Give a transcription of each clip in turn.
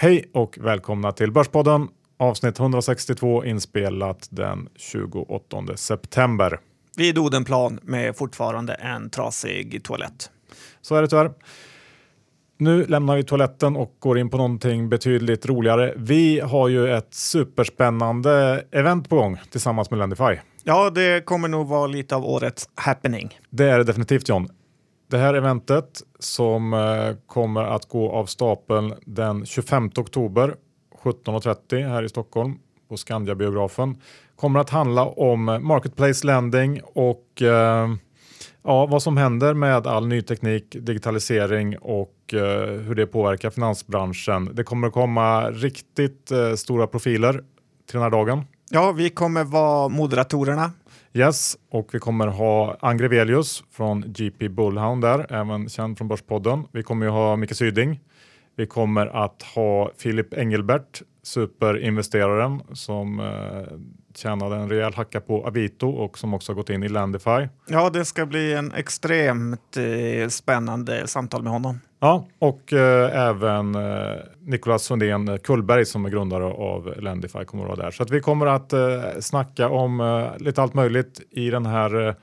Hej och välkomna till Börspodden avsnitt 162 inspelat den 28 september. Vid Odenplan med fortfarande en trasig toalett. Så är det tyvärr. Nu lämnar vi toaletten och går in på någonting betydligt roligare. Vi har ju ett superspännande event på gång tillsammans med Lendify. Ja, det kommer nog vara lite av årets happening. Det är det definitivt John. Det här eventet som eh, kommer att gå av stapeln den 25 oktober 17.30 här i Stockholm på Skandia-biografen kommer att handla om marketplace lending och eh, ja, vad som händer med all ny teknik, digitalisering och eh, hur det påverkar finansbranschen. Det kommer att komma riktigt eh, stora profiler till den här dagen. Ja, vi kommer vara moderatorerna. Yes, och vi kommer ha Angrevelius från GP Bullhound där, även känd från Börspodden. Vi kommer ju ha Micke Syding. Vi kommer att ha Filip Engelbert, superinvesteraren som eh, tjänade en rejäl hacka på Avito och som också har gått in i Landify. Ja, det ska bli en extremt eh, spännande samtal med honom. Ja, och eh, även eh, Nicolas Sundén Kullberg som är grundare av Lendify kommer att vara där. Så att vi kommer att eh, snacka om eh, lite allt möjligt i den här eh,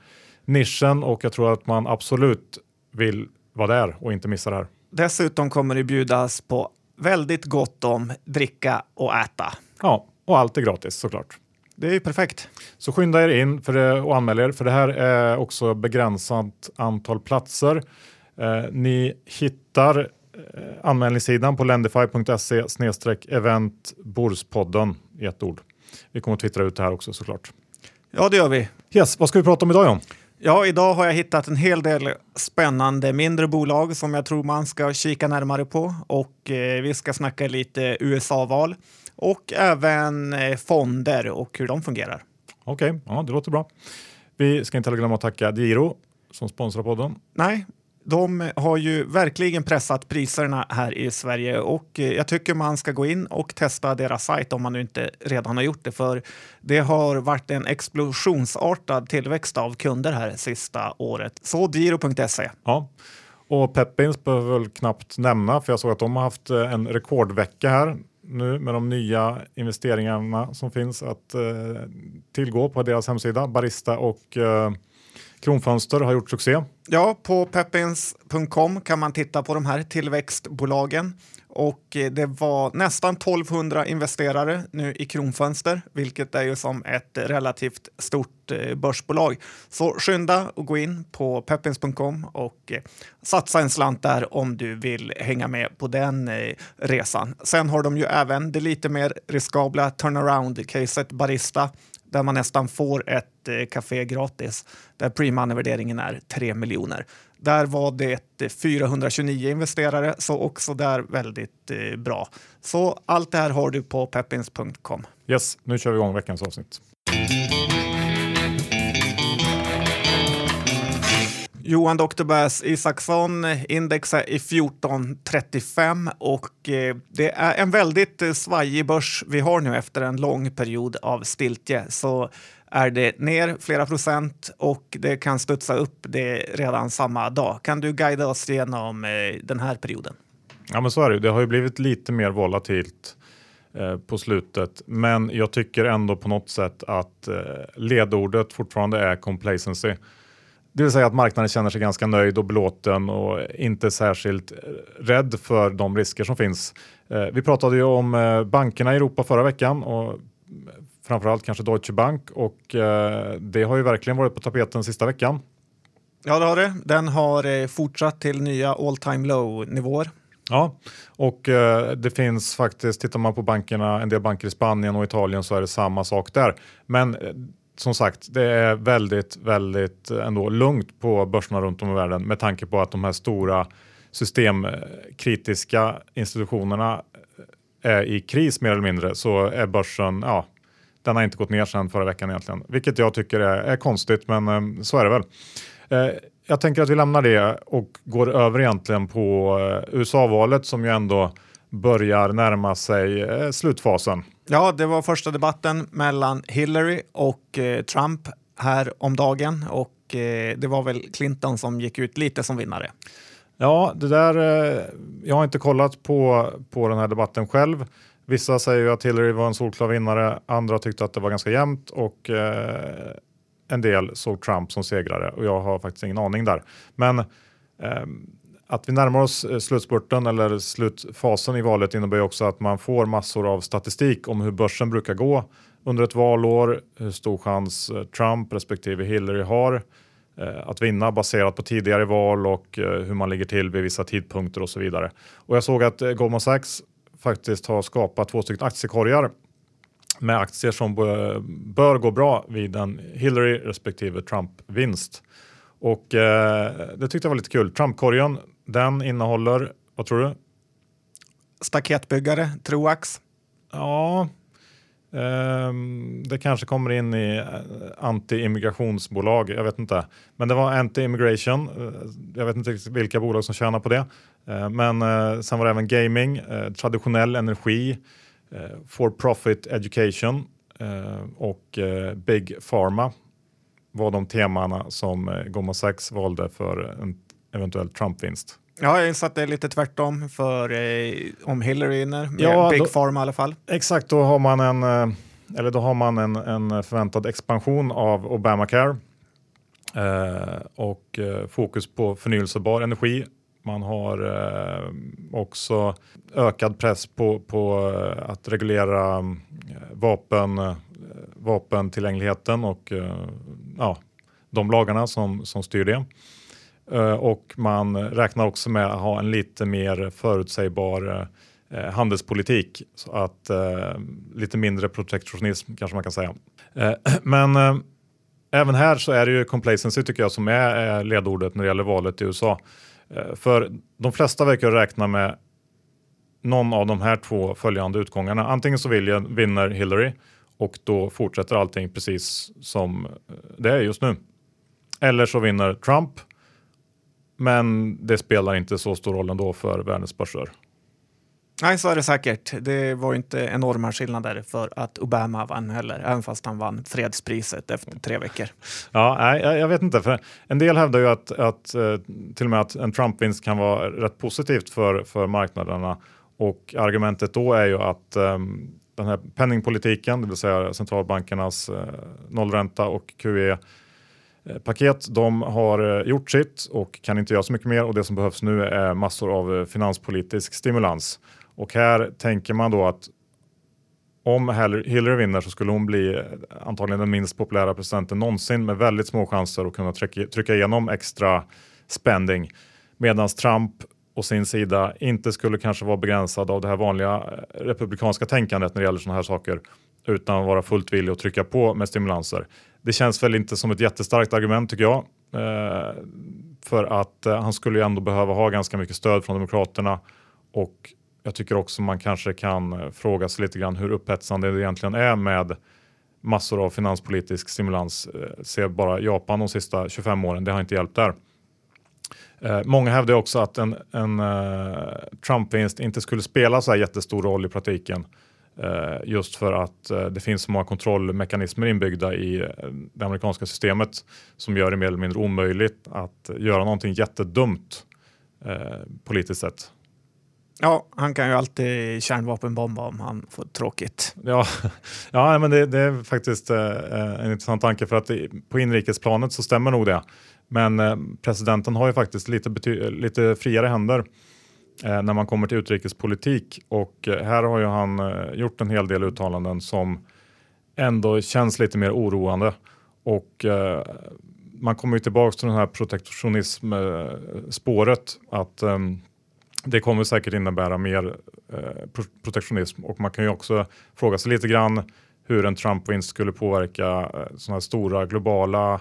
nischen och jag tror att man absolut vill vara där och inte missa det här. Dessutom kommer det bjudas på väldigt gott om dricka och äta. Ja, och allt är gratis såklart. Det är ju perfekt. Så skynda er in för det, och anmäl er för det här är också begränsat antal platser. Eh, ni hittar eh, anmälningssidan på lendify.se event Borspodden i ett ord. Vi kommer att twittra ut det här också såklart. Ja, det gör vi. Yes, vad ska vi prata om idag John? Ja, idag har jag hittat en hel del spännande mindre bolag som jag tror man ska kika närmare på och eh, vi ska snacka lite USA-val och även eh, fonder och hur de fungerar. Okej, okay, ja, det låter bra. Vi ska inte heller glömma att tacka Giro som sponsrar podden. Nej, de har ju verkligen pressat priserna här i Sverige och eh, jag tycker man ska gå in och testa deras sajt om man nu inte redan har gjort det. För det har varit en explosionsartad tillväxt av kunder här sista året. Så Giro.se. Ja, och Peppins behöver väl knappt nämna för jag såg att de har haft eh, en rekordvecka här nu med de nya investeringarna som finns att eh, tillgå på deras hemsida. Barista och eh, Kronfönster har gjort succé. Ja, på peppins.com kan man titta på de här tillväxtbolagen och eh, det var nästan 1200 investerare nu i Kronfönster, vilket är ju som ett relativt stort eh, börsbolag. Så skynda och gå in på peppins.com och eh, satsa en slant där om du vill hänga med på den resan. Sen har de ju även det lite mer riskabla turnaround-caset Barista där man nästan får ett eh, café gratis där pre-money-värderingen är 3 miljoner. Där var det eh, 429 investerare, så också där väldigt eh, bra. Så allt det här har du på peppins.com. Yes, nu kör vi igång veckans avsnitt. Johan Dr. Bass Isaksson, index är i 1435 och eh, det är en väldigt eh, svajig börs vi har nu efter en lång period av stiltje. Så är det ner flera procent och det kan studsa upp det redan samma dag. Kan du guida oss genom eh, den här perioden? Ja, men så är det. Det har ju blivit lite mer volatilt på slutet, men jag tycker ändå på något sätt att ledordet fortfarande är complacency. Det vill säga att marknaden känner sig ganska nöjd och belåten och inte särskilt rädd för de risker som finns. Eh, vi pratade ju om eh, bankerna i Europa förra veckan och framförallt kanske Deutsche Bank och eh, det har ju verkligen varit på tapeten sista veckan. Ja, det har det. Den har fortsatt till nya all time low nivåer. Ja, och det finns faktiskt, tittar man på bankerna, en del banker i Spanien och Italien så är det samma sak där. Men som sagt, det är väldigt, väldigt eh, ändå lugnt på börserna runt om i världen med tanke på att de här stora systemkritiska institutionerna eh, är i kris mer eller mindre så är börsen, ja, den har inte gått ner sedan förra veckan egentligen, vilket jag tycker är, är konstigt, men eh, så är det väl. Jag tänker att vi lämnar det och går över egentligen på USA-valet som ju ändå börjar närma sig slutfasen. Ja, det var första debatten mellan Hillary och eh, Trump här om dagen och eh, det var väl Clinton som gick ut lite som vinnare. Ja, det där. Eh, jag har inte kollat på, på den här debatten själv. Vissa säger ju att Hillary var en solklar vinnare, andra tyckte att det var ganska jämnt och eh, en del såg Trump som segrare och jag har faktiskt ingen aning där. Men ehm, att vi närmar oss eh, slutspurten eller slutfasen i valet innebär också att man får massor av statistik om hur börsen brukar gå under ett valår, hur stor chans eh, Trump respektive Hillary har eh, att vinna baserat på tidigare val och hur man ligger till vid vissa tidpunkter och så vidare. Och jag såg att Goldman Sachs faktiskt har skapat två stycken aktiekorgar med aktier som bör gå bra vid en Hillary respektive Trump-vinst. Och eh, det tyckte jag var lite kul. Trump-korgen, den innehåller, vad tror du? Staketbyggare, Troax. Ja, eh, det kanske kommer in i eh, anti-immigrationsbolag, jag vet inte. Men det var anti-immigration, eh, jag vet inte vilka bolag som tjänar på det. Eh, men eh, sen var det även gaming, traditionell energi, for profit education och big pharma var de temana som Goldman Sachs valde för en eventuell Trump-vinst. Ja, jag inser att det är lite tvärtom för eh, om Hillary vinner, ja, Big då, Pharma i alla fall. Exakt, då har man en, eh, eller då har man en, en förväntad expansion av Obamacare eh, och eh, fokus på förnyelsebar energi. Man har eh, också ökad press på, på att reglera vapen vapentillgängligheten och ja, de lagarna som, som styr det. Eh, och man räknar också med att ha en lite mer förutsägbar eh, handelspolitik. Så att eh, lite mindre protektionism kanske man kan säga. Eh, men även här så är det ju complacency tycker jag som är ledordet när det gäller valet i USA. För de flesta verkar räkna med någon av de här två följande utgångarna. Antingen så vinner Hillary och då fortsätter allting precis som det är just nu. Eller så vinner Trump, men det spelar inte så stor roll ändå för världens börser. Nej, så är det säkert. Det var inte enorma skillnader för att Obama vann heller, även fast han vann fredspriset efter tre veckor. Ja, nej, jag vet inte. För en del hävdar ju att, att eh, till och med att en Trump-vinst kan vara rätt positivt för, för marknaderna. Och argumentet då är ju att um, den här penningpolitiken, det vill säga centralbankernas eh, nollränta och QE Eh, paket. De har eh, gjort sitt och kan inte göra så mycket mer och det som behövs nu är massor av eh, finanspolitisk stimulans. Och här tänker man då att om Hillary vinner så skulle hon bli antagligen den minst populära presidenten någonsin med väldigt små chanser att kunna trycka, trycka igenom extra spending. Medan Trump å sin sida inte skulle kanske vara begränsad av det här vanliga republikanska tänkandet när det gäller sådana här saker utan vara fullt villig att trycka på med stimulanser. Det känns väl inte som ett jättestarkt argument tycker jag. Eh, för att eh, han skulle ju ändå behöva ha ganska mycket stöd från Demokraterna och jag tycker också man kanske kan eh, fråga sig lite grann hur upphetsande det egentligen är med massor av finanspolitisk stimulans. Eh, se bara Japan de sista 25 åren, det har inte hjälpt där. Eh, många hävdar också att en, en eh, Trump-vinst inte skulle spela så här jättestor roll i praktiken. Uh, just för att uh, det finns så många kontrollmekanismer inbyggda i det amerikanska systemet som gör det mer eller mindre omöjligt att göra någonting jättedumt politiskt sett. Ja, han kan ju alltid kärnvapenbomba om han får tråkigt. Ja, ja men det, det är faktiskt en intressant tanke för att på inrikesplanet så stämmer nog det. Men eh, presidenten har ju faktiskt lite, lite friare händer eh, Eh, när man kommer till utrikespolitik och eh, här har ju han eh, gjort en hel del uttalanden som ändå känns lite mer oroande. Och eh, man kommer ju tillbaks till den här protektionism-spåret eh, att eh, det kommer säkert innebära mer eh, protektionism och man kan ju också fråga sig lite grann hur en Trump-vinst skulle påverka eh, sådana här stora globala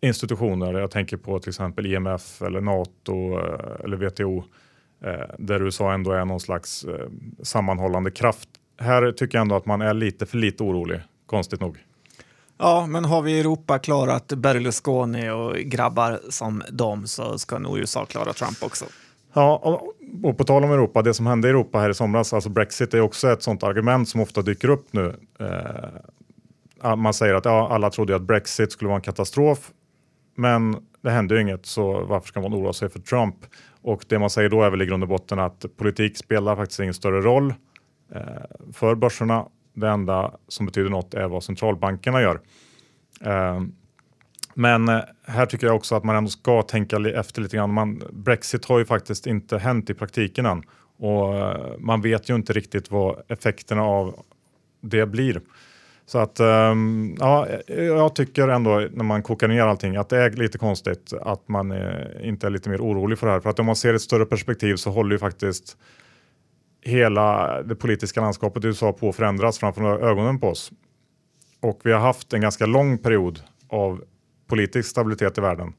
institutioner. Jag tänker på till exempel IMF eller NATO eller WTO eh, där USA ändå är någon slags eh, sammanhållande kraft. Här tycker jag ändå att man är lite för lite orolig, konstigt nog. Ja, men har vi i Europa klarat Berlusconi och grabbar som dem så ska nog USA klara Trump också. Ja, och, och på tal om Europa, det som hände i Europa här i somras, alltså Brexit är också ett sånt argument som ofta dyker upp nu. Eh, man säger att ja, alla trodde att Brexit skulle vara en katastrof Men det händer ju inget, så varför ska man oroa sig för Trump? Och det man säger då är väl i grund och botten att politik spelar faktiskt ingen större roll eh, för börserna. Det enda som betyder något är vad centralbankerna gör. Eh, men eh, här tycker jag också att man ändå ska tänka efter lite grann. Man, Brexit har ju faktiskt inte hänt i praktiken än och eh, man vet ju inte riktigt vad effekterna av det blir. Så att um, ja, jag tycker ändå när man kokar ner allting att det är lite konstigt att man är, inte är lite mer orolig för det här. För att om man ser ett större perspektiv så håller ju faktiskt hela det politiska landskapet i USA på att förändras framför ögonen på oss. Och vi har haft en ganska lång period av politisk stabilitet i världen.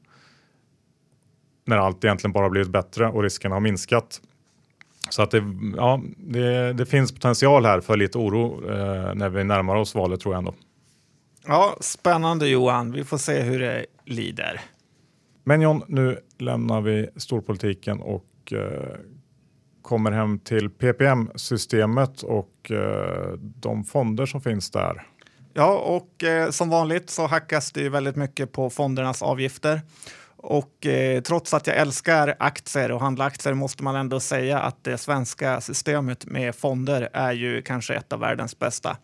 När allt egentligen bara blivit bättre och riskerna har minskat. Så att det, ja, det, det finns potential här för lite oro eh, när vi närmar oss valet tror jag ändå. Ja, spännande Johan. Vi får se hur det lider. Men John, nu lämnar vi storpolitiken och eh, kommer hem till PPM-systemet och eh, de fonder som finns där. Ja, och eh, som vanligt så hackas det väldigt mycket på fondernas avgifter. Och eh, trots att jag älskar aktier och handla aktier måste man ändå säga att det svenska systemet med fonder är ju kanske ett av världens bästa.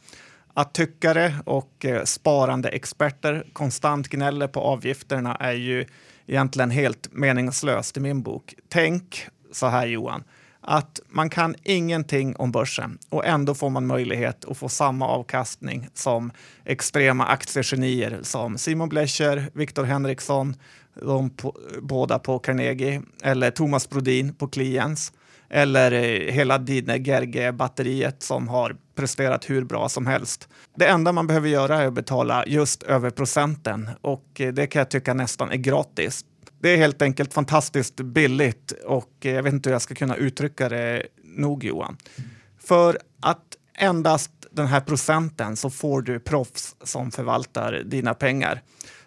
Att tyckare och eh, sparande experter konstant gnäller på avgifterna är ju egentligen helt meningslöst i min bok. Tänk så här Johan, att man kan ingenting om börsen och ändå får man möjlighet att få samma avkastning som extrema aktiegenier som Simon Blecher, Viktor Henriksson, de på, båda på Carnegie, eller Thomas Brodin på Kliens, eller eh, hela Didne Gerge-batteriet som har presterat hur bra som helst. Det enda man behöver göra är att betala just över procenten och eh, det kan jag tycka nästan är gratis. Det är helt enkelt fantastiskt billigt och eh, jag vet inte hur jag ska kunna uttrycka det nog Johan. För att endast den här procenten så får du proffs som förvaltar dina pengar.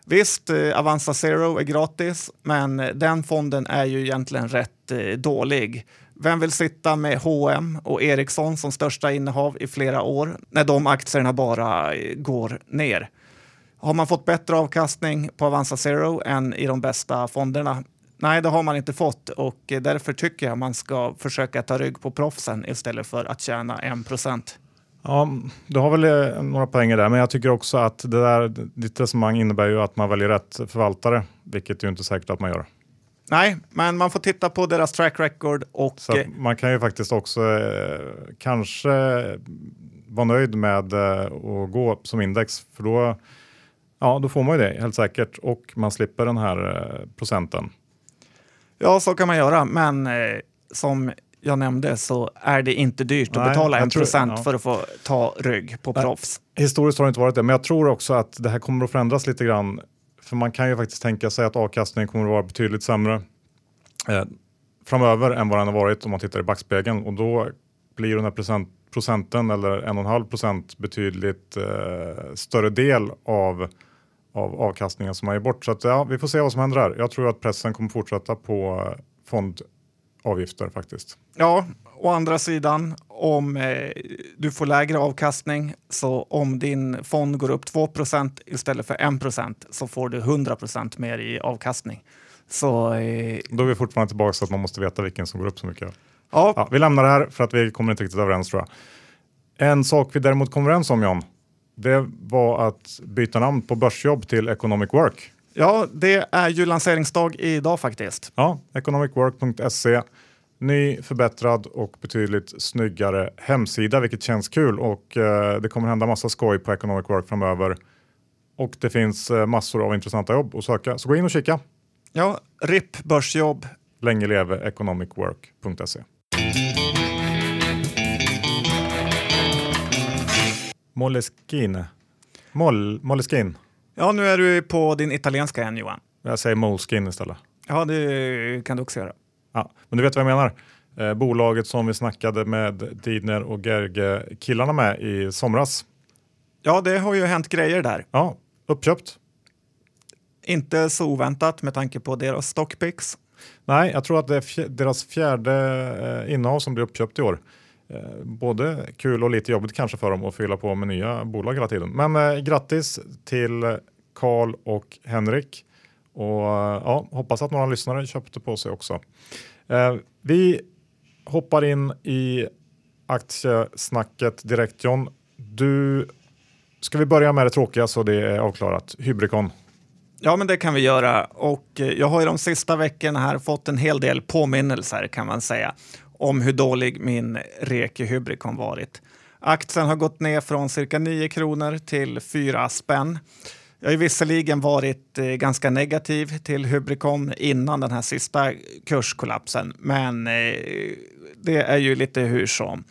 Visst, eh, Avanza Zero är gratis, men eh, den fonden är ju egentligen rätt eh, dålig. Vem vill sitta med H&M och Ericsson som största innehav i flera år när de aktierna bara eh, går ner? Har man fått bättre avkastning på Avanza Zero än i de bästa fonderna? Nej, det har man inte fått och eh, därför tycker jag man ska försöka ta rygg på proffsen istället för att tjäna 1 procent. Ja, du har väl eh, några poänger där, men jag tycker också att det där, ditt resonemang innebär ju att man väljer rätt förvaltare, vilket ju inte är säkert att man gör. Nej, men man får titta på deras track record och... Så man kan ju faktiskt också eh, kanske vara nöjd med eh, att gå som index, för då Ja, då får man ju det helt säkert och man slipper den här eh, procenten. Ja, så kan man göra, men eh, som jag nämnde så är det inte dyrt Nej, att betala en tror, procent ja. för att få ta rygg på Nej, proffs. Historiskt har det inte varit det, men jag tror också att det här kommer att förändras lite grann. För man kan ju faktiskt tänka sig att avkastningen kommer att vara betydligt sämre eh, framöver än vad den har varit om man tittar i backspegeln och då blir den här procent, procenten eller en och en halv procent betydligt eh, större del av av avkastningen som man ger bort. Så att, ja, vi får se vad som händer här. Jag tror att pressen kommer fortsätta på eh, fondavgifter faktiskt. Ja, å andra sidan om eh, du får lägre avkastning så om din fond går upp 2% istället för 1% så får du 100% mer i avkastning. Så, eh, Då är vi fortfarande tillbaka så att man måste veta vilken som går upp så mycket. Ja. ja. vi lämnar det här för att vi kommer inte riktigt överens tror jag. En sak vi däremot kommer överens om John, det var att byta namn på Börsjobb till Economic Work. Ja, det är ju lanseringsdag idag faktiskt. Ja, economicwork.se. Ny, förbättrad och betydligt snyggare hemsida, vilket känns kul och eh, det kommer hända massa skoj på Economic Work framöver. Och det finns eh, massor av intressanta jobb att söka, så gå in och kika. Ja, RIP Börsjobb. Länge leve economicwork.se. Moleskine. Mol, Moleskine. Ja, nu är du på din italienska igen Johan. Jag säger Moleskine istället. Ja, det kan du också göra. Ja, men du vet vad jag menar. Eh, bolaget som vi snackade med Didner och Gerge killarna med i somras. Ja, det har ju hänt grejer där. Ja, uppköpt. Inte så oväntat med tanke på deras stockpicks. Nej, jag tror att det är deras fjärde eh, innehav som blir uppköpt i år. Eh, både kul och lite jobbigt kanske för dem att fylla på med nya bolag hela tiden. Men eh, grattis till Karl och Henrik Och eh, ja, hoppas att några lyssnare köpte på sig också. Eh, vi hoppar in i aktiesnacket direkt John. Du, ska vi börja med det tråkiga så det är avklarat? Hybrikon. Ja, men det kan vi göra. Och eh, jag har ju de sista veckorna här fått en hel del påminnelser kan man säga om hur dålig min Reki Hybricon Hybrikon varit. Aktien har gått ner från cirka 9 kronor till 4 spänn. Jag har ju visserligen varit eh, ganska negativ till Hybricon innan den här sista kurskollapsen, men eh, det är ju lite hur som.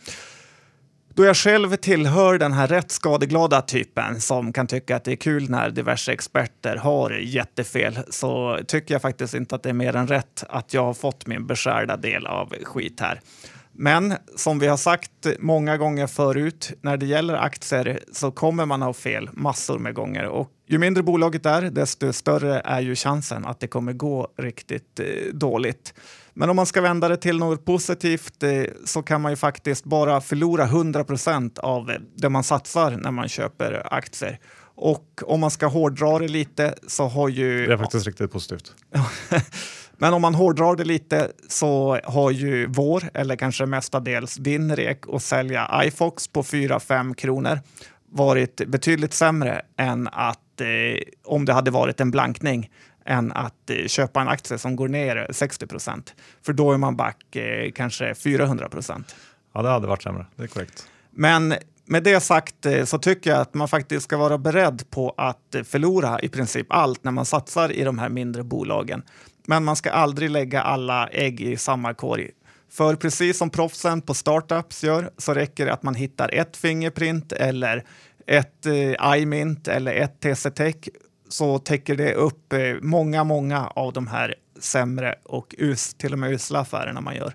Då jag själv tillhör den här rätt skadeglada typen som kan tycka att det är kul när diverse experter har jättefel så tycker jag faktiskt inte att det är mer än rätt att jag har fått min beskärda del av skit här. Men som vi har sagt många gånger förut, när det gäller aktier så kommer man ha fel massor med gånger. Och ju mindre bolaget är, desto större är ju chansen att det kommer gå riktigt eh, dåligt. Men om man ska vända det till något positivt eh, så kan man ju faktiskt bara förlora 100 procent av det man satsar när man köper aktier. Och om man ska hårdra det lite så har ju... Det är faktiskt riktigt positivt. Men om man hårdrar det lite så har ju vår, eller kanske mestadels din rek att sälja iFox på 4-5 kronor varit betydligt sämre än att eh, om det hade varit en blankning än att eh, köpa en aktie som går ner 60 procent. För då är man back eh, kanske 400 procent. Ja, det hade varit sämre. Det är korrekt. Men med det sagt eh, så tycker jag att man faktiskt ska vara beredd på att eh, förlora i princip allt när man satsar i de här mindre bolagen. Men man ska aldrig lägga alla ägg i samma korg. För precis som proffsen på startups gör så räcker det att man hittar ett Fingerprint eller ett eh, iMint eller ett TC Tech så täcker det upp eh, många, många av de här sämre och us, till och med usla affärerna man gör.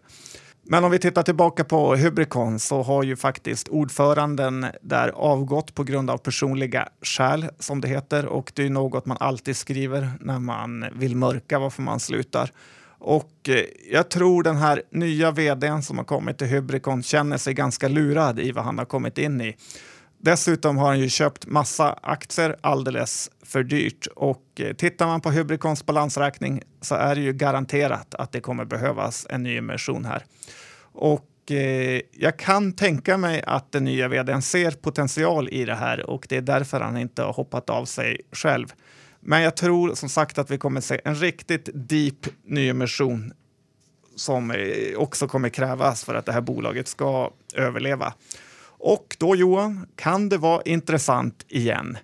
Men om vi tittar tillbaka på Hybricon så har ju faktiskt ordföranden där avgått på grund av personliga skäl, som det heter. Och det är något man alltid skriver när man vill mörka varför man slutar. Och eh, jag tror den här nya vdn som har kommit till Hybricon känner sig ganska lurad i vad han har kommit in i. Dessutom har han ju köpt massa aktier alldeles för dyrt och eh, tittar man på Hybricons balansräkning så är det ju garanterat att det kommer behövas en ny emission här. Och eh, jag kan tänka mig att den nya vdn ser potential i det här och det är därför han inte har hoppat av sig själv. Men jag tror som sagt att vi kommer se en riktigt deep nyemission som eh, också kommer krävas för att det här bolaget ska överleva. Och då Johan, kan det vara intressant igen.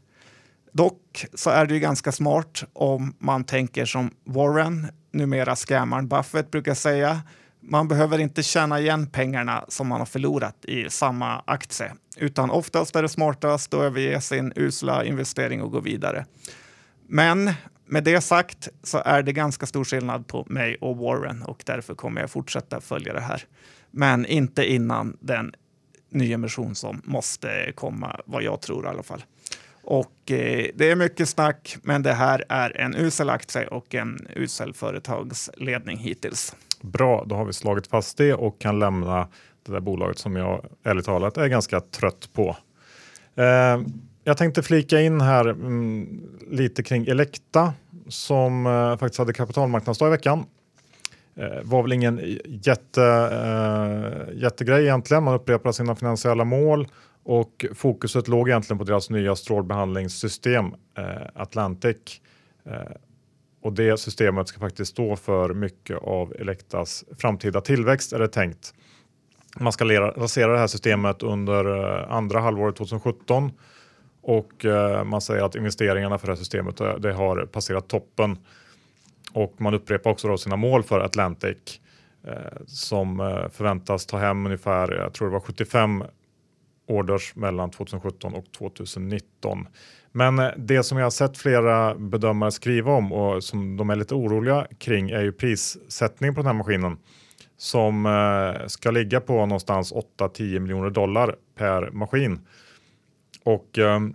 Dock så är det ju ganska smart om man tänker som Warren, numera scammaren Buffett brukar säga. Man behöver inte tjäna igen pengarna som man har förlorat i samma aktie, utan oftast är det smartast att överge sin usla investering och gå vidare. Men med det sagt så är det ganska stor skillnad på mig och Warren och därför kommer jag fortsätta följa det här. Men inte innan den nyemission som måste komma, vad jag tror i alla fall. Och eh, det är mycket snack, men det här är en usel aktie och en usel företagsledning hittills. Bra, då har vi slagit fast det och kan lämna det där bolaget som jag ärligt talat är ganska trött på. Eh, jag tänkte flika in här mm, lite kring Elekta som eh, faktiskt hade kapitalmarknadsdag i veckan. Eh, var väl ingen jätte, eh, jättegrej egentligen. Man upprepar sina finansiella mål och fokuset låg egentligen på deras nya strålbehandlingssystem eh, Atlantic. Eh, och det systemet ska faktiskt stå för mycket av Elektas framtida tillväxt är det tänkt. Man ska rasera det här systemet under eh, andra halvåret 2017 och eh, man säger att investeringarna för det här systemet eh, det har passerat toppen och man upprepar också då sina mål för Atlantic eh, som eh, förväntas ta hem ungefär, jag tror det var 75 orders mellan 2017 och 2019. Men eh, det som jag har sett flera bedömare skriva om och som de är lite oroliga kring är ju prissättningen på den här maskinen som ska ligga på någonstans 8-10 miljoner dollar per maskin. Och ehm,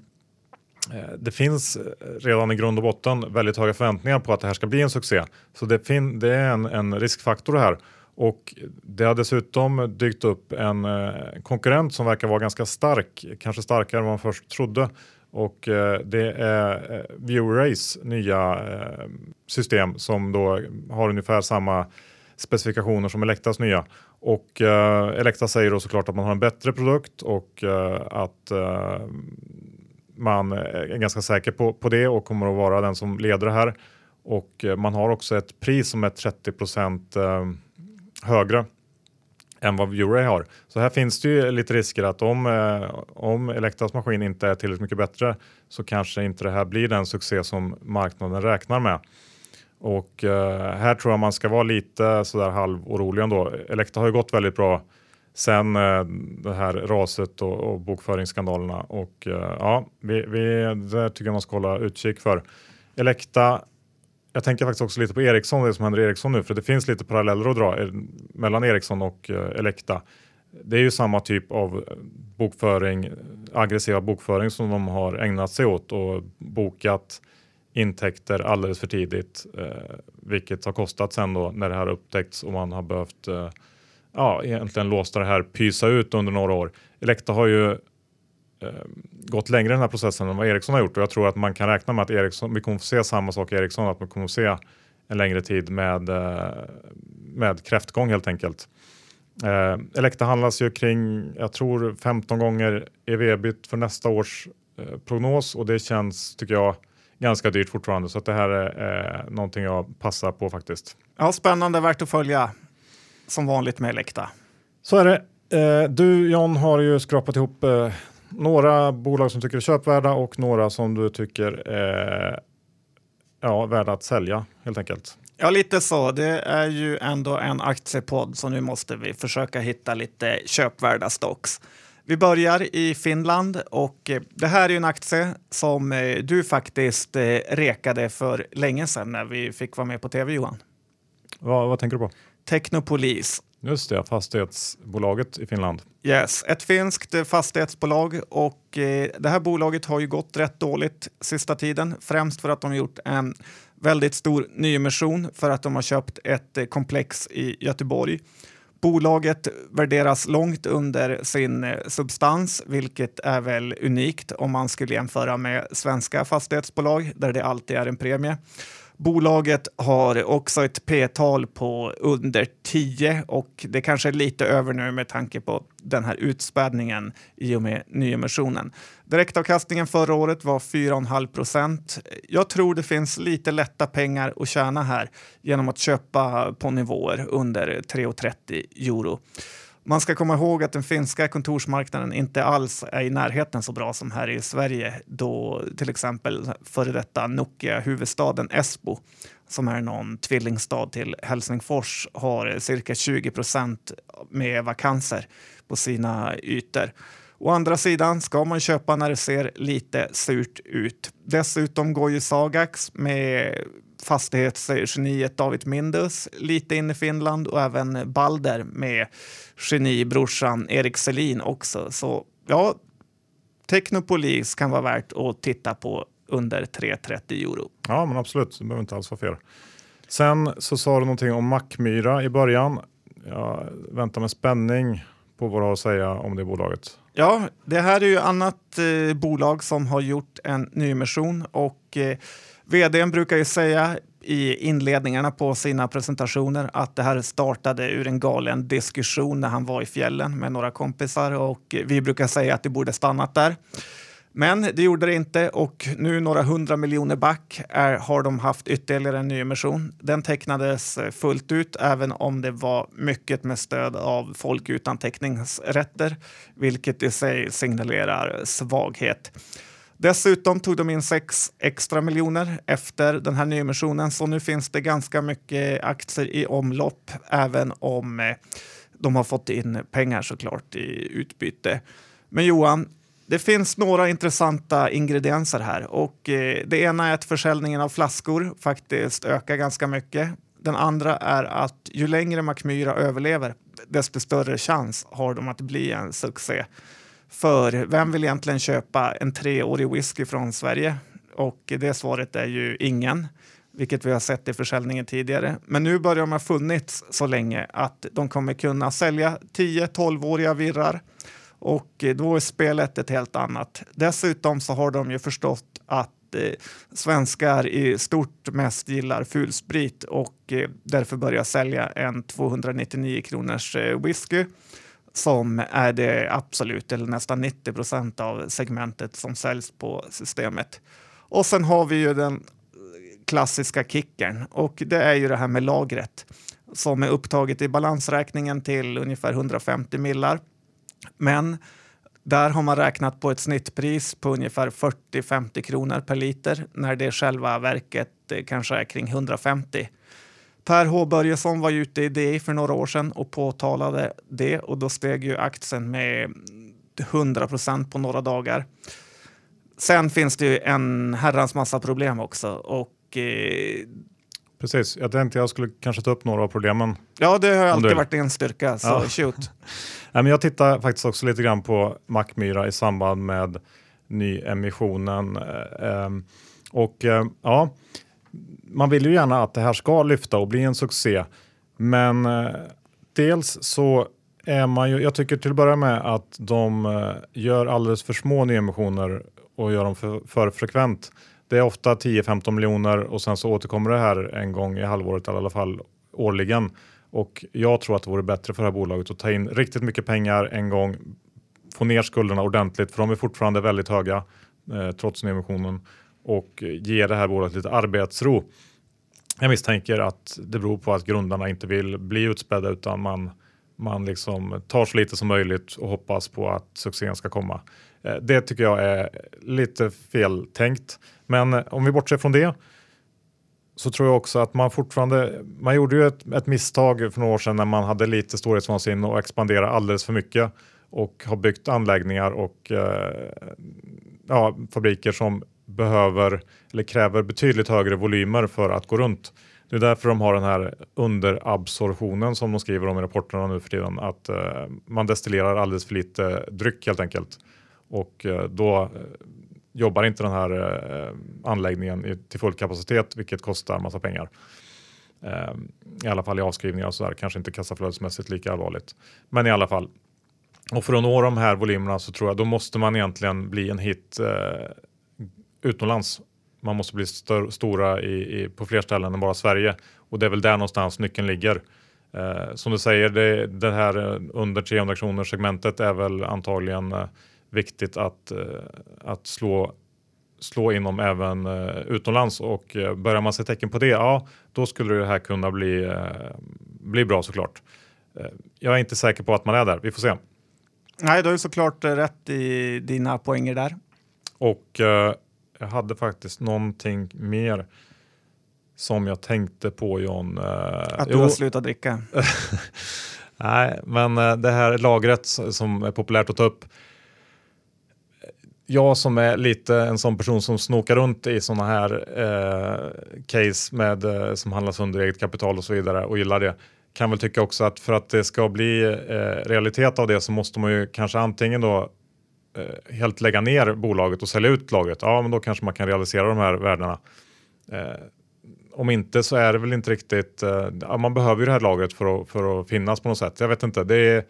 Eh, det finns eh, redan i grund och botten väldigt höga förväntningar på att det här ska bli en succé. Så det, det är en, en, riskfaktor här. Och det har dessutom dykt upp en eh, konkurrent som verkar vara ganska stark, kanske starkare än man först trodde. Och eh, det är eh, ViewRays nya eh, system som då har ungefär samma specifikationer som Elektas nya. Och eh, Elekta säger då såklart att man har en bättre produkt och eh, att eh, man eh, är ganska säker på, på det och kommer att vara den som leder det här. Och eh, man har också ett pris som är 30 procent eh, högre än vad Blu-ray har. Så här finns det ju lite risker att om, om Elektras maskin inte är tillräckligt mycket bättre så kanske inte det här blir den succé som marknaden räknar med. Och här tror jag man ska vara lite sådär halvorolig ändå. Elekta har ju gått väldigt bra sen eh, det här raset och, och bokföringsskandalerna och eh, ja, vi, vi, det tycker jag man ska hålla utkik för. Elekta jag tänker faktiskt också lite på Ericsson, det som händer i Ericsson nu, för det finns lite paralleller att dra mellan Ericsson och eh, Elekta. Det är ju samma typ av bokföring, aggressiva bokföring som de har ägnat sig åt och bokat intäkter alldeles för tidigt, eh, vilket har kostat sen då när det här upptäckts och man har behövt eh, ja, egentligen låsta det här pysa ut under några år. Elekta har ju eh, gått längre i den här processen än vad Ericsson har gjort och jag tror att man kan räkna med att Ericsson, vi kommer få se samma sak i Ericsson, att man kommer få se en längre tid med, eh, med kräftgång helt enkelt. Eh, Elekta handlas ju kring, jag tror 15 gånger ev-ebit för nästa års eh, prognos och det känns, tycker jag, ganska dyrt fortfarande så att det här är eh, någonting jag passar på faktiskt. Ja, spännande, värt att följa som vanligt med Elekta. Så är det. Eh, du John har ju skrapat ihop eh, några bolag som tycker är köpvärda och några som du tycker är ja, värda att sälja helt enkelt. Ja, lite så. Det är ju ändå en aktiepodd så nu måste vi försöka hitta lite köpvärda stocks. Vi börjar i Finland och eh, det här är en aktie som du faktiskt rekade för länge sedan när vi fick vara med på tv Johan. Vad, vad tänker du på? Technopolis. Just det, fastighetsbolaget i Finland. Yes, ett finskt fastighetsbolag och eh, det här bolaget har ju gått rätt dåligt sista tiden, främst för att de har gjort en väldigt stor nyemission för att de har köpt ett eh, komplex i Göteborg. Bolaget värderas långt under sin eh, substans, vilket är väl unikt om man skulle jämföra med svenska fastighetsbolag där det alltid är en premie. Bolaget har också ett P-tal på under 10 och det kanske är lite över nu med tanke på den här utspädningen i och med nyemissionen. Direktavkastningen förra året var 4,5 procent. Jag tror det finns lite lätta pengar att tjäna här genom att köpa på nivåer under 3,30 euro. Man ska komma ihåg att den finska kontorsmarknaden inte alls är i närheten så bra som här i Sverige då till exempel före detta Nokia-huvudstaden Esbo som är någon tvillingstad till Helsingfors har cirka 20 procent med vakanser på sina ytor. Å andra sidan ska man köpa när det ser lite surt ut. Dessutom går ju Sagax med fastighetsgeniet David Mindus lite in i Finland och även Balder med genibrorsan Erik Selin också. Så ja, Technopolis kan vara värt att titta på under 330 euro. Ja, men absolut. Det behöver inte alls vara fel. Sen så sa du någonting om Mackmyra i början. Jag väntar med spänning på vad du har att säga om det bolaget. Ja, det här är ju annat eh, bolag som har gjort en nyemission och eh, vdn brukar ju säga i inledningarna på sina presentationer att det här startade ur en galen diskussion när han var i fjällen med några kompisar och vi brukar säga att det borde stannat där. Men det gjorde det inte och nu några hundra miljoner back är, har de haft ytterligare en nyemission. Den tecknades fullt ut även om det var mycket med stöd av folk utan teckningsrätter, vilket i sig signalerar svaghet. Dessutom tog de in 6 extra miljoner efter den här nyemissionen, så nu finns det ganska mycket aktier i omlopp, även om eh, de har fått in pengar såklart i utbyte. Men Johan, det finns några intressanta ingredienser här och eh, det ena är att försäljningen av flaskor faktiskt ökar ganska mycket. Den andra är att ju längre Mackmyra överlever, desto större chans har de att bli en succé. För vem vill egentligen köpa en treårig whisky från Sverige? Och det svaret är ju ingen, vilket vi har sett i försäljningen tidigare. Men nu börjar de ha funnits så länge att de kommer kunna sälja 10-12-åriga virrar och då är spelet ett helt annat. Dessutom så har de ju förstått att eh, svenskar i stort mest gillar fulsprit och eh, därför börjar sälja en 299 kronors eh, whisky som är det absolut, eller nästan 90 procent av segmentet som säljs på systemet. Och sen har vi ju den klassiska kickern och det är ju det här med lagret som är upptaget i balansräkningen till ungefär 150 millar. Men där har man räknat på ett snittpris på ungefär 40-50 kronor per liter när det själva verket eh, kanske är kring 150. Per H Börjesson var ute i DI för några år sedan och påtalade det och då steg ju aktien med 100 procent på några dagar. Sen finns det ju en herrans massa problem också och eh, Precis, jag tänkte jag skulle kanske ta upp några av problemen. ja, det har alltid varit en styrka, så Ja. shoot. Nej, men jag tittar faktiskt också lite grann på Mackmyra i samband med nyemissionen. Eh, ehm, och eh, ja, man vill ju gärna att det här ska lyfta och bli en succé. Men eh, dels så är man ju, jag tycker till att börja med att de eh, gör alldeles för små nyemissioner och gör dem för, för frekvent. Det är ofta 10-15 miljoner och sen så återkommer det här en gång i halvåret eller i alla fall årligen. Och jag tror att det vore bättre för det här bolaget att ta in riktigt mycket pengar en gång, få ner skulderna ordentligt, för de är fortfarande väldigt höga eh, trots nyemissionen och ge det här bolaget lite arbetsro. Jag misstänker att det beror på att grundarna inte vill bli utspädda utan man, man liksom tar så lite som möjligt och hoppas på att succén ska komma. Eh, det tycker jag är lite fel tänkt. Men eh, om vi bortser från det så tror jag också att man fortfarande, man gjorde ju ett, ett misstag för några år sedan när man hade lite storhetsvansinne och expanderade alldeles för mycket och har byggt anläggningar och eh, ja, fabriker som behöver eller kräver betydligt högre volymer för att gå runt. Det är därför de har den här underabsorptionen som de skriver om i rapporterna nu för tiden, att eh, man destillerar alldeles för lite eh, dryck helt enkelt. Och eh, då eh, jobbar inte den här eh, anläggningen i, till full kapacitet, vilket kostar massa pengar. Eh, I alla fall i avskrivningar och så där, kanske inte kassaflödesmässigt lika allvarligt. Men i alla fall. Och för att nå de här volymerna så tror jag då måste man egentligen bli en hit eh, utomlands. Man måste bli stör, stora i, i, på fler ställen än bara Sverige och det är väl där någonstans nyckeln ligger. Eh, som du säger, det, det här eh, under 300 kronor segmentet är väl antagligen eh, viktigt att, eh, att slå, slå inom även eh, utomlands och eh, börjar man se tecken på det, ja, då skulle det här kunna bli, bli bra såklart. Jag är inte säker på att man är där, vi får se. Nej, du har ju såklart rätt i dina poänger där. Och jag hade faktiskt någonting mer som jag tänkte på John. Eh, Att du jo, har slutat dricka. Nej, men eh, det här lagret som är populärt att ta upp. Jag som är lite en sån person som snokar runt i såna här eh, case med, eh, som handlas under eget kapital och så vidare och gillar det. Kan väl tycka också att för att det ska bli eh, realitet av det så måste man ju kanske antingen då eh, helt lägga ner bolaget och sälja ut lagret. Ja, men då kanske man kan realisera de här värdena. Eh, om inte så är det väl inte riktigt, eh, man behöver ju det här lagret för att, för att finnas på något sätt. Jag vet inte, det är,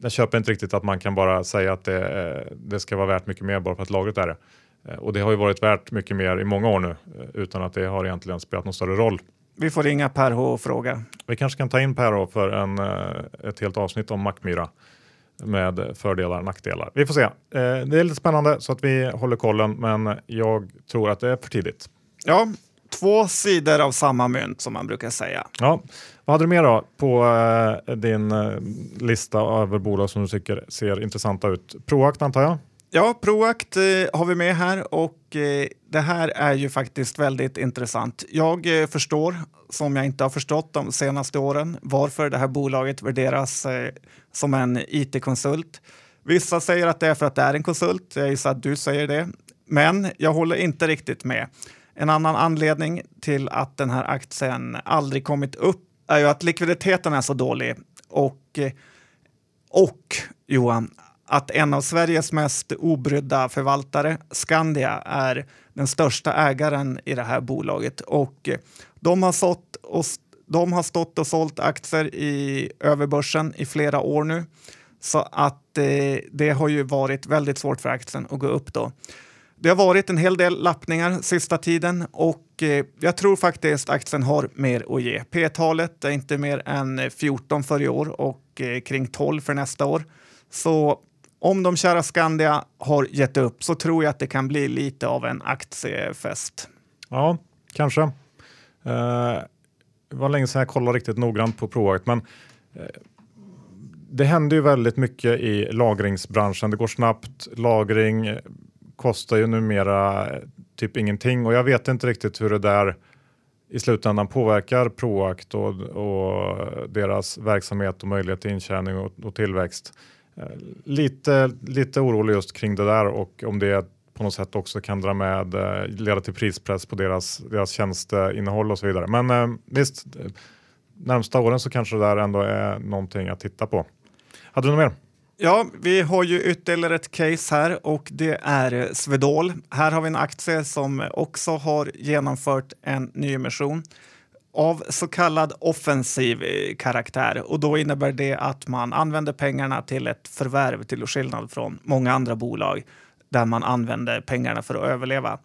jag köper inte riktigt att man kan bara säga att det, eh, det ska vara värt mycket mer bara för att lagret är det. Eh, och det har ju varit värt mycket mer i många år nu utan att det har egentligen spelat någon större roll. Vi får ringa Per H och fråga. Vi kanske kan ta in Per då för en, ett helt avsnitt om Mackmyra med fördelar och nackdelar. Vi får se. Eh, Det är lite spännande så att vi håller kollen men jag tror att det är för tidigt. Ja, två sidor av samma mynt som man brukar säga. Ja, vad hade du mer då på eh, din eh, lista över bolag som du tycker ser intressanta ut? Proact antar jag? Ja, Proact eh, har vi med här och eh, det här är ju faktiskt väldigt intressant. Jag eh, förstår, som jag inte har förstått de senaste åren, varför det här bolaget värderas eh, som en it-konsult. Vissa säger att det är för att det är en konsult. Jag gissar att du säger det. Men jag håller inte riktigt med. En annan anledning till att den här aktien aldrig kommit upp är ju att likviditeten är så dålig. Och eh, och Johan, att en av Sveriges mest obrydda förvaltare, Skandia, är den största ägaren i det här bolaget. Och eh, de har, sått och, de har stått och sålt aktier i överbörsen i flera år nu. Så att eh, det har ju varit väldigt svårt för aktien att gå upp då. Det har varit en hel del lappningar sista tiden och eh, jag tror faktiskt aktien har mer att ge. P-talet är inte mer än 14 för i år och eh, kring 12 för nästa år. Så om de kära Skandia har gett upp så tror jag att det kan bli lite av en aktiefest. Ja, kanske. Eh, det var länge sedan jag kollade riktigt noggrant på Proact, men eh, det händer ju väldigt mycket i lagringsbranschen. Det går snabbt. Lagring eh, kostar ju numera eh, typ ingenting och jag vet inte riktigt hur det där i slutändan påverkar Proact och, och deras verksamhet och möjlighet till intjäning och, och tillväxt. Eh, lite, lite orolig just kring det där och om det på något sätt också kan dra med, eh, leda till prispress på deras, deras tjänsteinnehåll och så vidare. Men eh, visst, närmsta åren så kanske det där ändå är någonting att titta på. Hade du något mer? Ja, vi har ju ytterligare ett case här och det är Svedol. Här har vi en aktie som också har genomfört en nyemission av så kallad offensiv karaktär och då innebär det att man använder pengarna till ett förvärv till skillnad från många andra bolag där man använder pengarna för att överleva.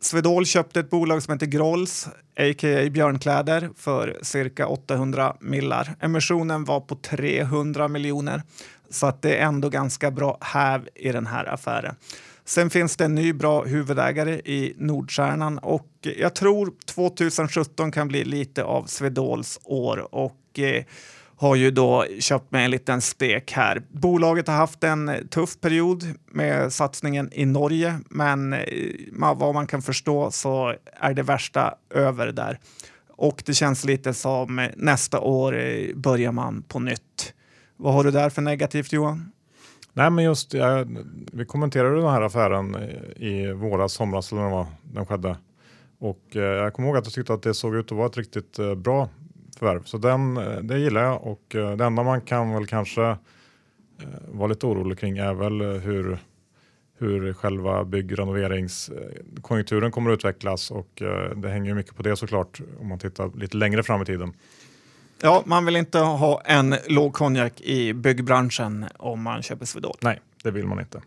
Swedol köpte ett bolag som heter Grolls, a.k.a. Björnkläder, för cirka 800 millar. Emissionen var på 300 miljoner, så att det är ändå ganska bra häv i den här affären. Sen finns det en ny bra huvudägare i Nordstjärnan och jag tror 2017 kan bli lite av Svedols år och eh, har ju då köpt med en liten stek här. Bolaget har haft en tuff period med satsningen i Norge, men eh, vad man kan förstå så är det värsta över där. Och det känns lite som eh, nästa år eh, börjar man på nytt. Vad har du där för negativt Johan? Nej, men just ja, vi kommenterade den här affären i våras, somras eller vad den skedde. Och eh, jag kommer ihåg att jag tyckte att det såg ut att vara ett riktigt eh, bra förvärv. Så den, eh, det gillar jag och eh, det enda man kan väl kanske eh, vara lite orolig kring är väl eh, hur, hur själva byggrenoveringskonjunkturen eh, kommer att utvecklas och eh, det hänger mycket på det såklart om man tittar lite längre fram i tiden. Ja, man vill inte ha en låg konjak i byggbranschen om man köper Swedol. Nej, det vill man inte.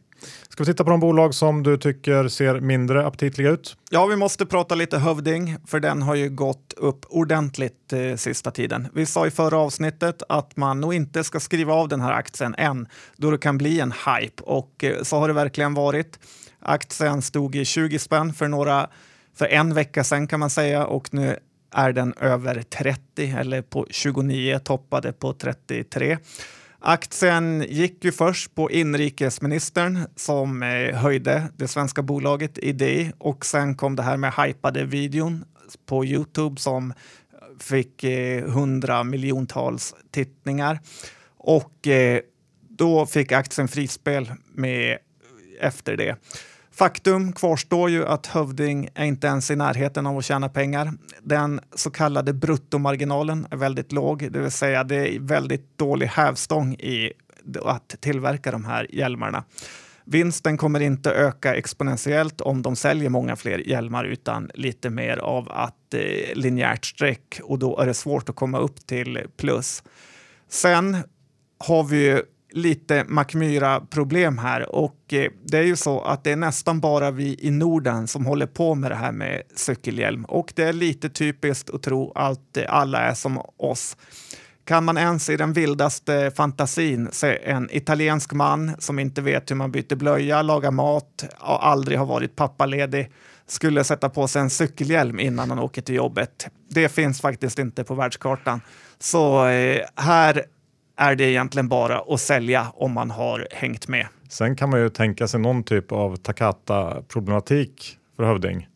Ska vi titta på de bolag som du tycker ser mindre aptitliga ut? Ja, vi måste prata lite Hövding, för den har ju gått upp ordentligt eh, sista tiden. Vi sa i förra avsnittet att man nog inte ska skriva av den här aktien än, då det kan bli en hype och eh, så har det verkligen varit. Aktien stod i 20 spänn för några för en vecka sedan kan man säga och nu är den över 30 eller på 29, toppade på 33. Aktien gick ju först på inrikesministern som eh, höjde det svenska bolaget i det och sen kom det här med hypade videon på Youtube som fick eh, hundra miljontals tittningar och eh, då fick aktien frispel med efter det. Faktum kvarstår ju att Hövding är inte ens i närheten av att tjäna pengar. Den så kallade bruttomarginalen är väldigt låg, det vill säga det är väldigt dålig hävstång i att tillverka de här hjälmarna. Vinsten kommer inte öka exponentiellt om de säljer många fler hjälmar utan lite mer av att eh, linjärt streck och då är det svårt att komma upp till plus. Sen har vi ju lite Macmyra-problem här och eh, det är ju så att det är nästan bara vi i Norden som håller på med det här med cykelhjälm och det är lite typiskt att tro att alla är som oss. Kan man ens i den vildaste fantasin se en italiensk man som inte vet hur man byter blöja, lagar mat och aldrig har varit pappaledig skulle sätta på sig en cykelhjälm innan han åker till jobbet. Det finns faktiskt inte på världskartan. Så eh, här är det egentligen bara att sälja om man har hängt med. Sen kan man ju tänka sig någon typ av Takata-problematik för Hövding.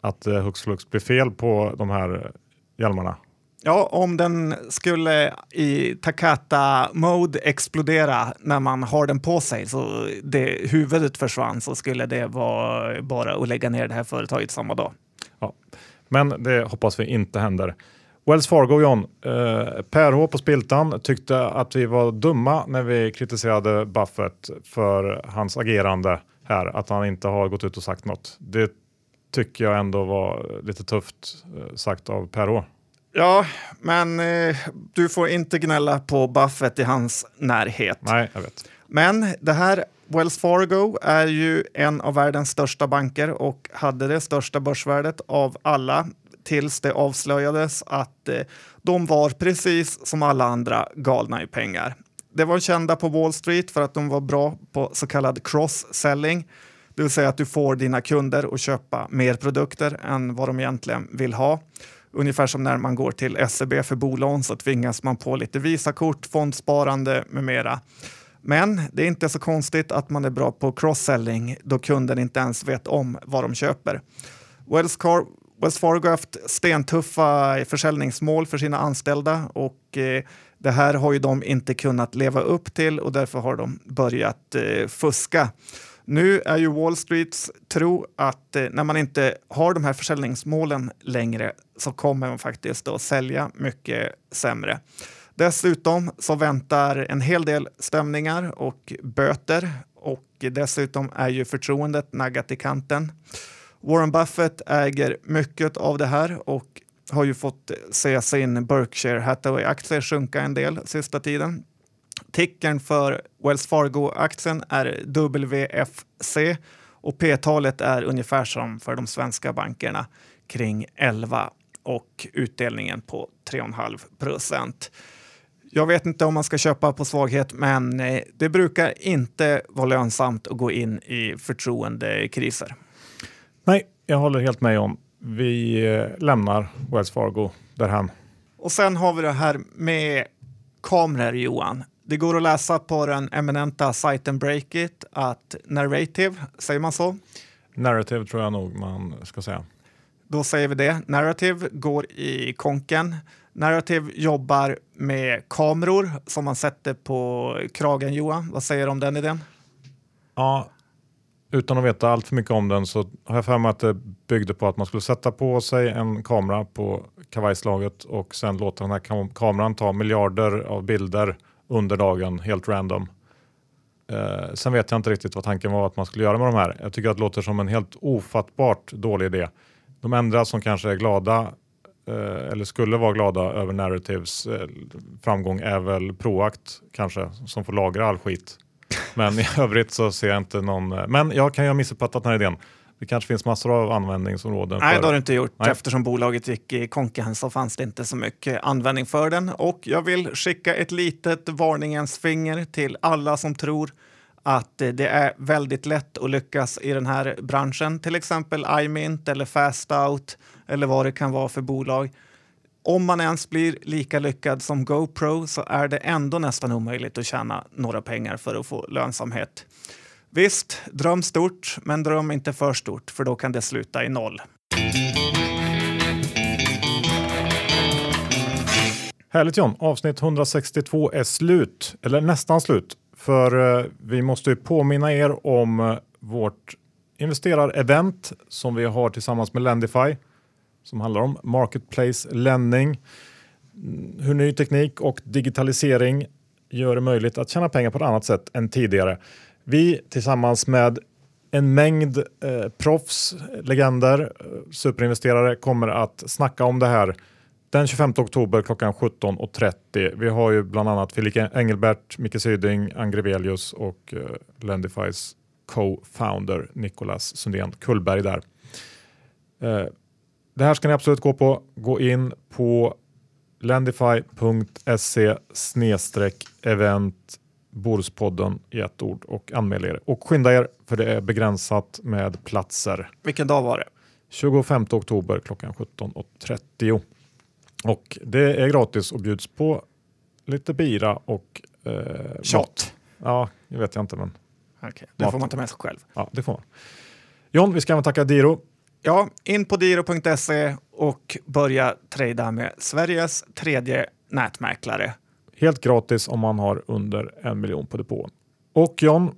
Att det hux flux blir fel på de här hjälmarna. Ja, om den skulle i Takata-mode explodera när man har den på sig så det huvudet försvann så skulle det vara bara att lägga ner det här företaget samma dag. Ja, men det hoppas vi inte händer. Wells Fargo John, eh, Per H på Spiltan tyckte att vi var dumma när vi kritiserade Buffett för hans agerande här, att han inte har gått ut och sagt något. Det tycker jag ändå var lite tufft eh, sagt av Per H. Ja, men eh, du får inte gnälla på Buffett i hans närhet. Nej, jag vet. Men det här Wells Fargo är ju en av världens största banker och hade det största börsvärdet av alla tills det avslöjades att eh, de var precis som alla andra galna i pengar. Det var kända på Wall Street för att de var bra på så kallad cross-selling, det vill säga att du får dina kunder att köpa mer produkter än vad de egentligen vill ha. Ungefär som när man går till SEB för bolån så tvingas man på lite Visakort, fondsparande med mera. Men det är inte så konstigt att man är bra på cross-selling då kunden inte ens vet om vad de köper. Wells, Wells Fargo har haft stentuffa försäljningsmål för sina anställda och eh, det här har ju de inte kunnat leva upp till och därför har de börjat eh, fuska. Nu är ju Wall Streets tro att eh, när man inte har de här försäljningsmålen längre så kommer man faktiskt att sälja mycket sämre. Dessutom så väntar en hel del stämningar och böter och dessutom är ju förtroendet naggat i kanten. Warren Buffett äger mycket av det här och har ju fått se sin Berkshire Hathaway-aktie sjunka en del sista tiden. Tickern för Wells Fargo-aktien är WFC och P-talet är ungefär som för de svenska bankerna kring 11 och utdelningen på 3,5 procent. Jag vet inte om man ska köpa på svaghet, men eh, det brukar inte vara lönsamt att gå in i förtroendekriser. Nej, jag håller helt med om. Vi eh, lämnar Wells Fargo därhän. Och sen har vi det här med kameror, Johan. Det går att läsa på den eminenta sajten Breakit att Narrative, säger man så? Narrative tror jag nog man ska säga. Då säger vi det. Narrative går i konken. Narrative jobbar med kameror som man sätter på kragen, Johan. Vad säger du om den idén? Ja, utan att veta allt för mycket om den så har jag för mig att det byggde på att man skulle sätta på sig en kamera på kavajslaget och sen låta den här kam kameran ta miljarder av bilder under dagen helt random. Eh, sen vet jag inte riktigt vad tanken var att man skulle göra med de här. Jag tycker att det låter som en helt ofattbart dålig idé. De enda som kanske är glada eh, eller skulle vara glada över Narratives eh, framgång är väl Proact kanske som får lagra all skit. Men i övrigt så ser jag inte någon. Men jag kan ju ha missuppfattat den här idén. Det kanske finns massor av användningsområden. Nej, för... det har det inte gjort. Nej. Eftersom bolaget gick i konken så fanns det inte så mycket användning för den. Och jag vill skicka ett litet varningens finger till alla som tror att det är väldigt lätt att lyckas i den här branschen. Till exempel iMint eller Fastout eller vad det kan vara för bolag. Om man ens blir lika lyckad som GoPro så är det ändå nästan omöjligt att tjäna några pengar för att få lönsamhet. Visst, dröm stort, men dröm inte för stort för då kan det sluta i noll. Härligt John, avsnitt 162 är slut, eller nästan slut. För eh, vi måste ju påminna er om eh, vårt investerarevent som vi har tillsammans med Lendify som handlar om Marketplace Lending. Hur ny teknik och digitalisering gör det möjligt att tjäna pengar på ett annat sätt än tidigare. Vi tillsammans med en mängd eh, proffs, legender, eh, superinvesterare kommer att snacka om det här den 25 oktober klockan 17.30. Vi har ju bland annat Filip Engelbert, Micke Syding, Angrevelius och eh, Lendifys co-founder Nicolas Sundén Kullberg där. Eh, det här ska ni absolut gå på. Gå in på lendify.se event Boruspodden i ett ord och anmäl er. Och skynda er för det är begränsat med platser. Vilken dag var det? 25 oktober klockan 17.30. Och det är gratis och bjuds på lite bira och eh, Shot. Ja, det vet jag inte men. Okay. Det får man ta med sig själv. Ja, det får man. John, vi ska även tacka Diro. Ja, in på diro.se och börja trada med Sveriges tredje nätmäklare. Helt gratis om man har under en miljon på depån. Och John,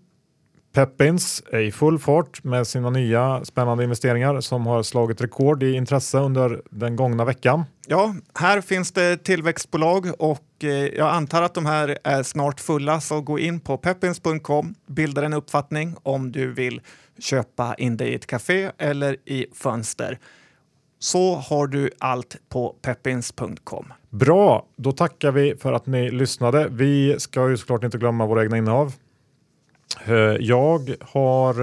Peppins är i full fart med sina nya spännande investeringar som har slagit rekord i intresse under den gångna veckan. Ja, här finns det tillväxtbolag och eh, jag antar att de här är snart fulla så gå in på peppins.com, bilda en uppfattning om du vill köpa in dig i ett café eller i fönster. så har du allt på peppins.com. Bra, då tackar vi för att ni lyssnade. Vi ska ju såklart inte glömma våra egna innehav. Eh, Jag har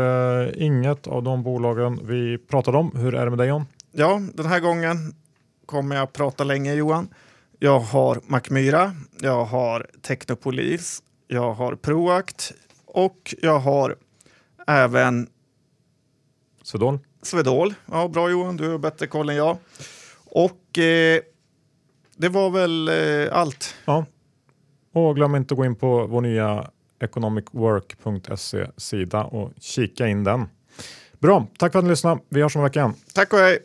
eh, inget av de bolagen vi pratade om. Hur är det med dig John? Ja, den här gången kommer jag prata länge Johan. Jag har Macmyra, jag har Technopolis, jag har Proact och jag har även Swedol? Swedol. Ja, bra Johan, du har bättre koll än jag. Och eh, det var väl eh, allt. Ja. Och glöm inte att gå in på vår nya economicwork.se sida och kika in den. Bra, tack för att ni lyssnade. Vi hörs om en vecka igen. Tack och hej!